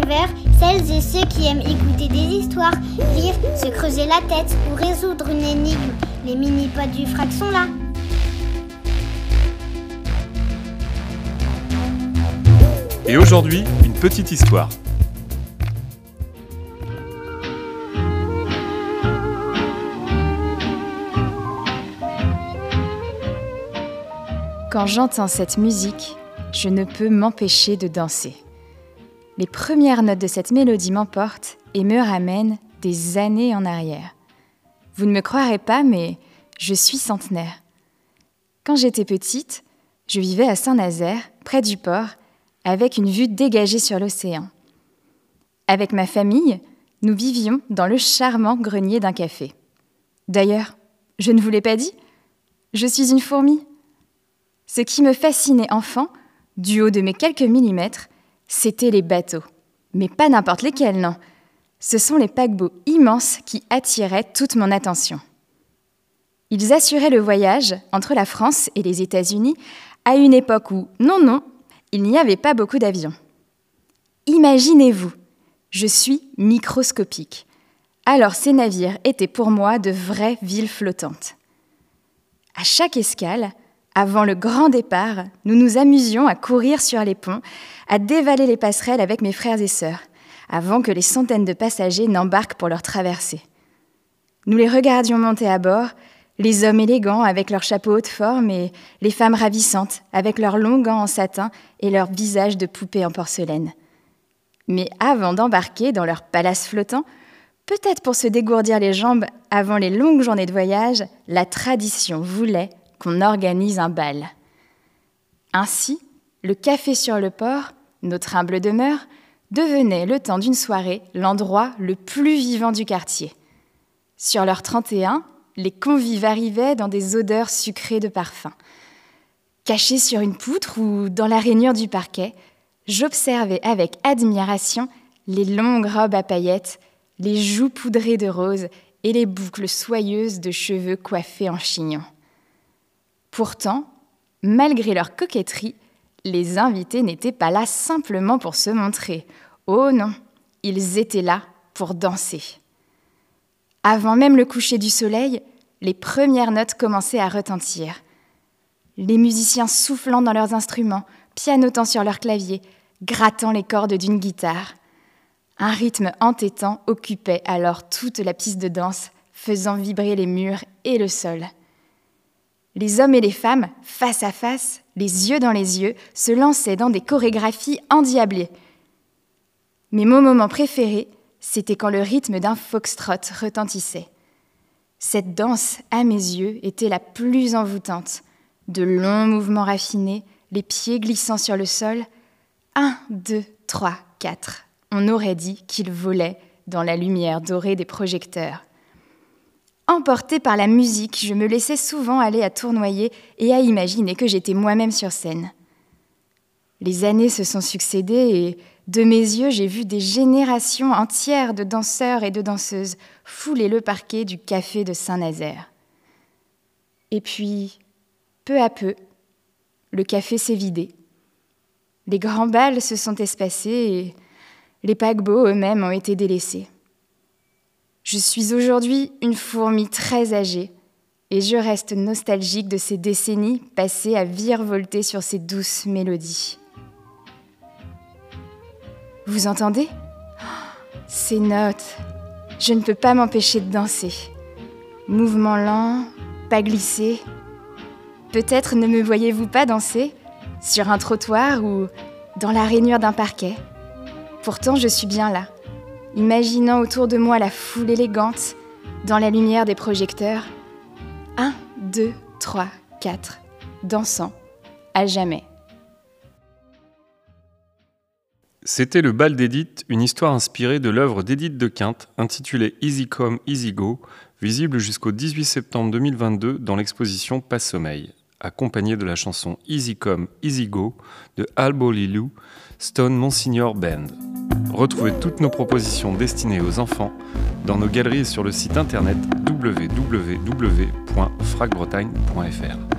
rêveurs, celles et ceux qui aiment écouter des histoires, rire, se creuser la tête ou résoudre une énigme. Les mini-potes du frac sont là. Et aujourd'hui, une petite histoire. Quand j'entends cette musique, je ne peux m'empêcher de danser. Les premières notes de cette mélodie m'emportent et me ramènent des années en arrière. Vous ne me croirez pas, mais je suis centenaire. Quand j'étais petite, je vivais à Saint-Nazaire, près du port, avec une vue dégagée sur l'océan. Avec ma famille, nous vivions dans le charmant grenier d'un café. D'ailleurs, je ne vous l'ai pas dit, je suis une fourmi. Ce qui me fascinait enfant, du haut de mes quelques millimètres, c'étaient les bateaux. Mais pas n'importe lesquels, non. Ce sont les paquebots immenses qui attiraient toute mon attention. Ils assuraient le voyage entre la France et les États-Unis à une époque où, non, non, il n'y avait pas beaucoup d'avions. Imaginez-vous, je suis microscopique. Alors ces navires étaient pour moi de vraies villes flottantes. À chaque escale, avant le grand départ, nous nous amusions à courir sur les ponts, à dévaler les passerelles avec mes frères et sœurs, avant que les centaines de passagers n'embarquent pour leur traversée. Nous les regardions monter à bord, les hommes élégants avec leurs chapeaux haute forme et les femmes ravissantes avec leurs longs gants en satin et leurs visages de poupées en porcelaine. Mais avant d'embarquer dans leur palace flottant, peut-être pour se dégourdir les jambes avant les longues journées de voyage, la tradition voulait qu'on organise un bal. Ainsi, le café sur le port, notre humble demeure, devenait, le temps d'une soirée, l'endroit le plus vivant du quartier. Sur l'heure 31, les convives arrivaient dans des odeurs sucrées de parfum. Caché sur une poutre ou dans la rainure du parquet, j'observais avec admiration les longues robes à paillettes, les joues poudrées de rose et les boucles soyeuses de cheveux coiffés en chignon. Pourtant, malgré leur coquetterie, les invités n'étaient pas là simplement pour se montrer. Oh non, ils étaient là pour danser. Avant même le coucher du soleil, les premières notes commençaient à retentir. Les musiciens soufflant dans leurs instruments, pianotant sur leur clavier, grattant les cordes d'une guitare. Un rythme entêtant occupait alors toute la piste de danse, faisant vibrer les murs et le sol. Les hommes et les femmes, face à face, les yeux dans les yeux, se lançaient dans des chorégraphies endiablées. Mais mon moment préféré, c'était quand le rythme d'un foxtrot retentissait. Cette danse, à mes yeux, était la plus envoûtante. De longs mouvements raffinés, les pieds glissant sur le sol. Un, deux, trois, quatre. On aurait dit qu'ils volaient dans la lumière dorée des projecteurs. Emportée par la musique, je me laissais souvent aller à tournoyer et à imaginer que j'étais moi-même sur scène. Les années se sont succédées et de mes yeux, j'ai vu des générations entières de danseurs et de danseuses fouler le parquet du café de Saint-Nazaire. Et puis, peu à peu, le café s'est vidé. Les grands bals se sont espacés et les paquebots eux-mêmes ont été délaissés. Je suis aujourd'hui une fourmi très âgée et je reste nostalgique de ces décennies passées à virevolter sur ces douces mélodies. Vous entendez? Ces notes. Je ne peux pas m'empêcher de danser. Mouvement lent, pas glissé. Peut-être ne me voyez-vous pas danser sur un trottoir ou dans la rainure d'un parquet. Pourtant, je suis bien là imaginant autour de moi la foule élégante dans la lumière des projecteurs. Un, deux, trois, quatre, dansant, à jamais. C'était le bal d'Edith, une histoire inspirée de l'œuvre d'Edith de Quinte, intitulée Easy Come, Easy Go, visible jusqu'au 18 septembre 2022 dans l'exposition Pas Sommeil, accompagnée de la chanson Easy Come, Easy Go de Albo Lilou, Stone Monsignor Band. Retrouvez toutes nos propositions destinées aux enfants dans nos galeries et sur le site internet www.fracbretagne.fr.